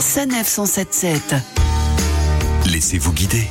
Sanef 177. Laissez-vous guider.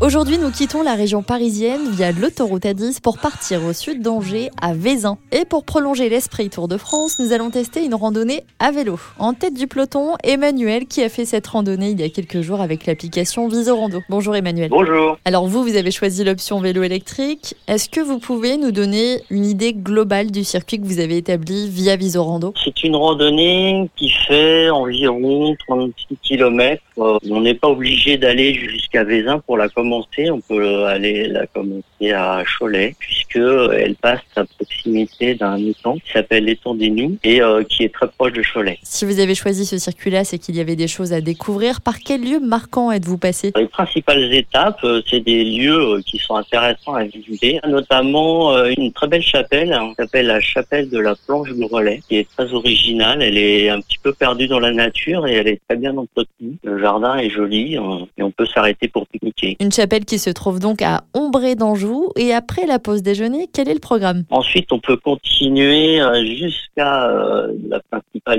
Aujourd'hui, nous quittons la région parisienne via l'autoroute A10 pour partir au sud d'Angers, à Vézin. Et pour prolonger l'esprit Tour de France, nous allons tester une randonnée à vélo. En tête du peloton, Emmanuel qui a fait cette randonnée il y a quelques jours avec l'application Visorando. Bonjour Emmanuel. Bonjour. Alors vous, vous avez choisi l'option vélo électrique. Est-ce que vous pouvez nous donner une idée globale du circuit que vous avez établi via Visorando C'est une randonnée qui fait environ 36 km. on n'est pas obligé d'aller jusqu'à Vézin pour la On peut aller la commencer à Cholet elle passe à proximité d'un étang qui s'appelle l'étang des Noux et euh, qui est très proche de Cholet. Si vous avez choisi ce circuit-là, c'est qu'il y avait des choses à découvrir. Par quel lieu marquant êtes-vous passé? Les principales étapes, euh, c'est des lieux euh, qui sont intéressants à visiter, notamment une très belle chapelle hein, qui s'appelle la chapelle de la planche du relais, qui est très originale. Elle est un petit peu perdue dans la nature et elle est très bien entretenue. Le jardin est joli et on peut s'arrêter pour pique-niquer chapelle qui se trouve donc à Ombré d'Anjou. Et après la pause déjeuner, quel est le programme? Ensuite, on peut continuer euh, jusqu'à euh, la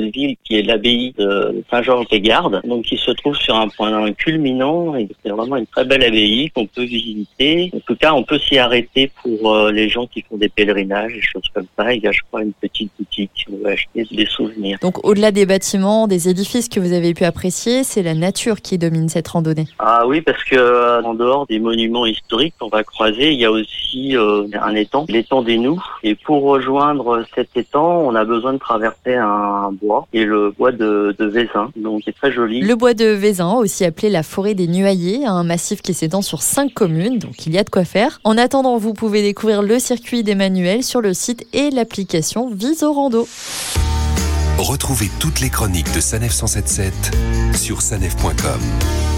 principale ville qui est l'abbaye de Saint-Georges-des-Gardes, donc qui se trouve sur un point culminant. Et c'est vraiment une très belle abbaye qu'on peut visiter. En tout cas, on peut s'y arrêter pour euh, les gens qui font des pèlerinages, des choses comme ça. Il y a, je crois, une petite boutique si on acheter des souvenirs. Donc, au-delà des bâtiments, des édifices que vous avez pu apprécier, c'est la nature qui domine cette randonnée. Ah oui, parce que en dehors des monuments historiques qu'on va croiser, il y a aussi euh, un étang, l'étang des Noux. Et pour rejoindre cet étang, on a besoin de traverser un bois, et le bois de, de Vézin, donc c'est très joli. Le bois de Vézin, aussi appelé la forêt des Nuaillers, un massif qui s'étend sur cinq communes, donc il y a de quoi faire. En attendant, vous pouvez découvrir le circuit d'Emmanuel sur le site et l'application Visorando. Retrouvez toutes les chroniques de Sanef 177 sur sanef.com.